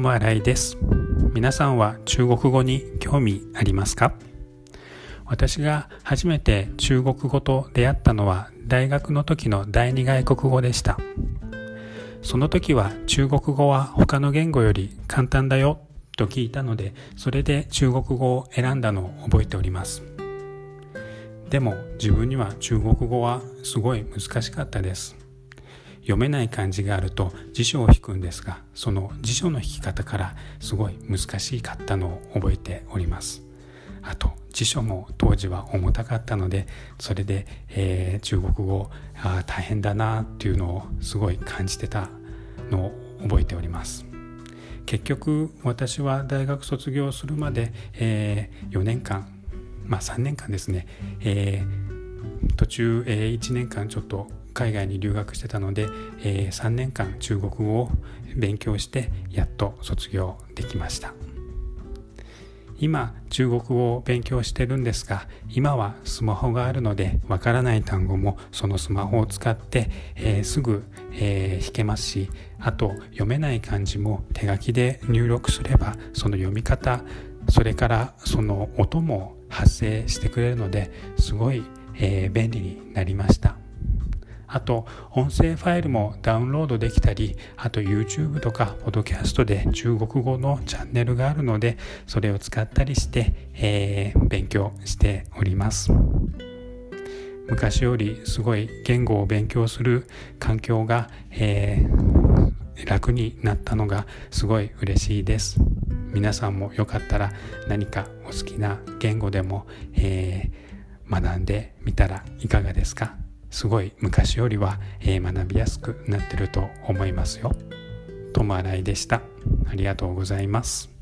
友新井です。皆さんは中国語に興味ありますか？私が初めて中国語と出会ったのは大学の時の第二外国語でした。その時は中国語は他の言語より簡単だよと聞いたのでそれで中国語を選んだのを覚えております。でも自分には中国語はすごい難しかったです。読めない漢字があると辞書を引くんですがその辞書の引き方からすごい難しかったのを覚えております。あと辞書も当時は重たかったのでそれで、えー、中国語あ大変だなっていうのをすごい感じてたのを覚えております。結局私は大学卒業するまで、えー、4年間まあ3年間ですね、えー、途中、えー、1年間ちょっと海外に留学してたので、えー、3年間中国語を勉強してやっと卒業できました。今中国語を勉強してるんですが今はスマホがあるのでわからない単語もそのスマホを使って、えー、すぐ、えー、弾けますしあと読めない漢字も手書きで入力すればその読み方それからその音も発生してくれるのですごい、えー、便利になりました。あと音声ファイルもダウンロードできたりあと YouTube とかポッドキャストで中国語のチャンネルがあるのでそれを使ったりして、えー、勉強しております。昔よりすごい言語を勉強する環境が、えー、楽になったのがすごい嬉しいです。皆さんもよかったら何かお好きな言語でも、えー、学んでみたらいかがですか？すごい昔よりは、学びやすくなってると思いますよ。友新井でした。ありがとうございます。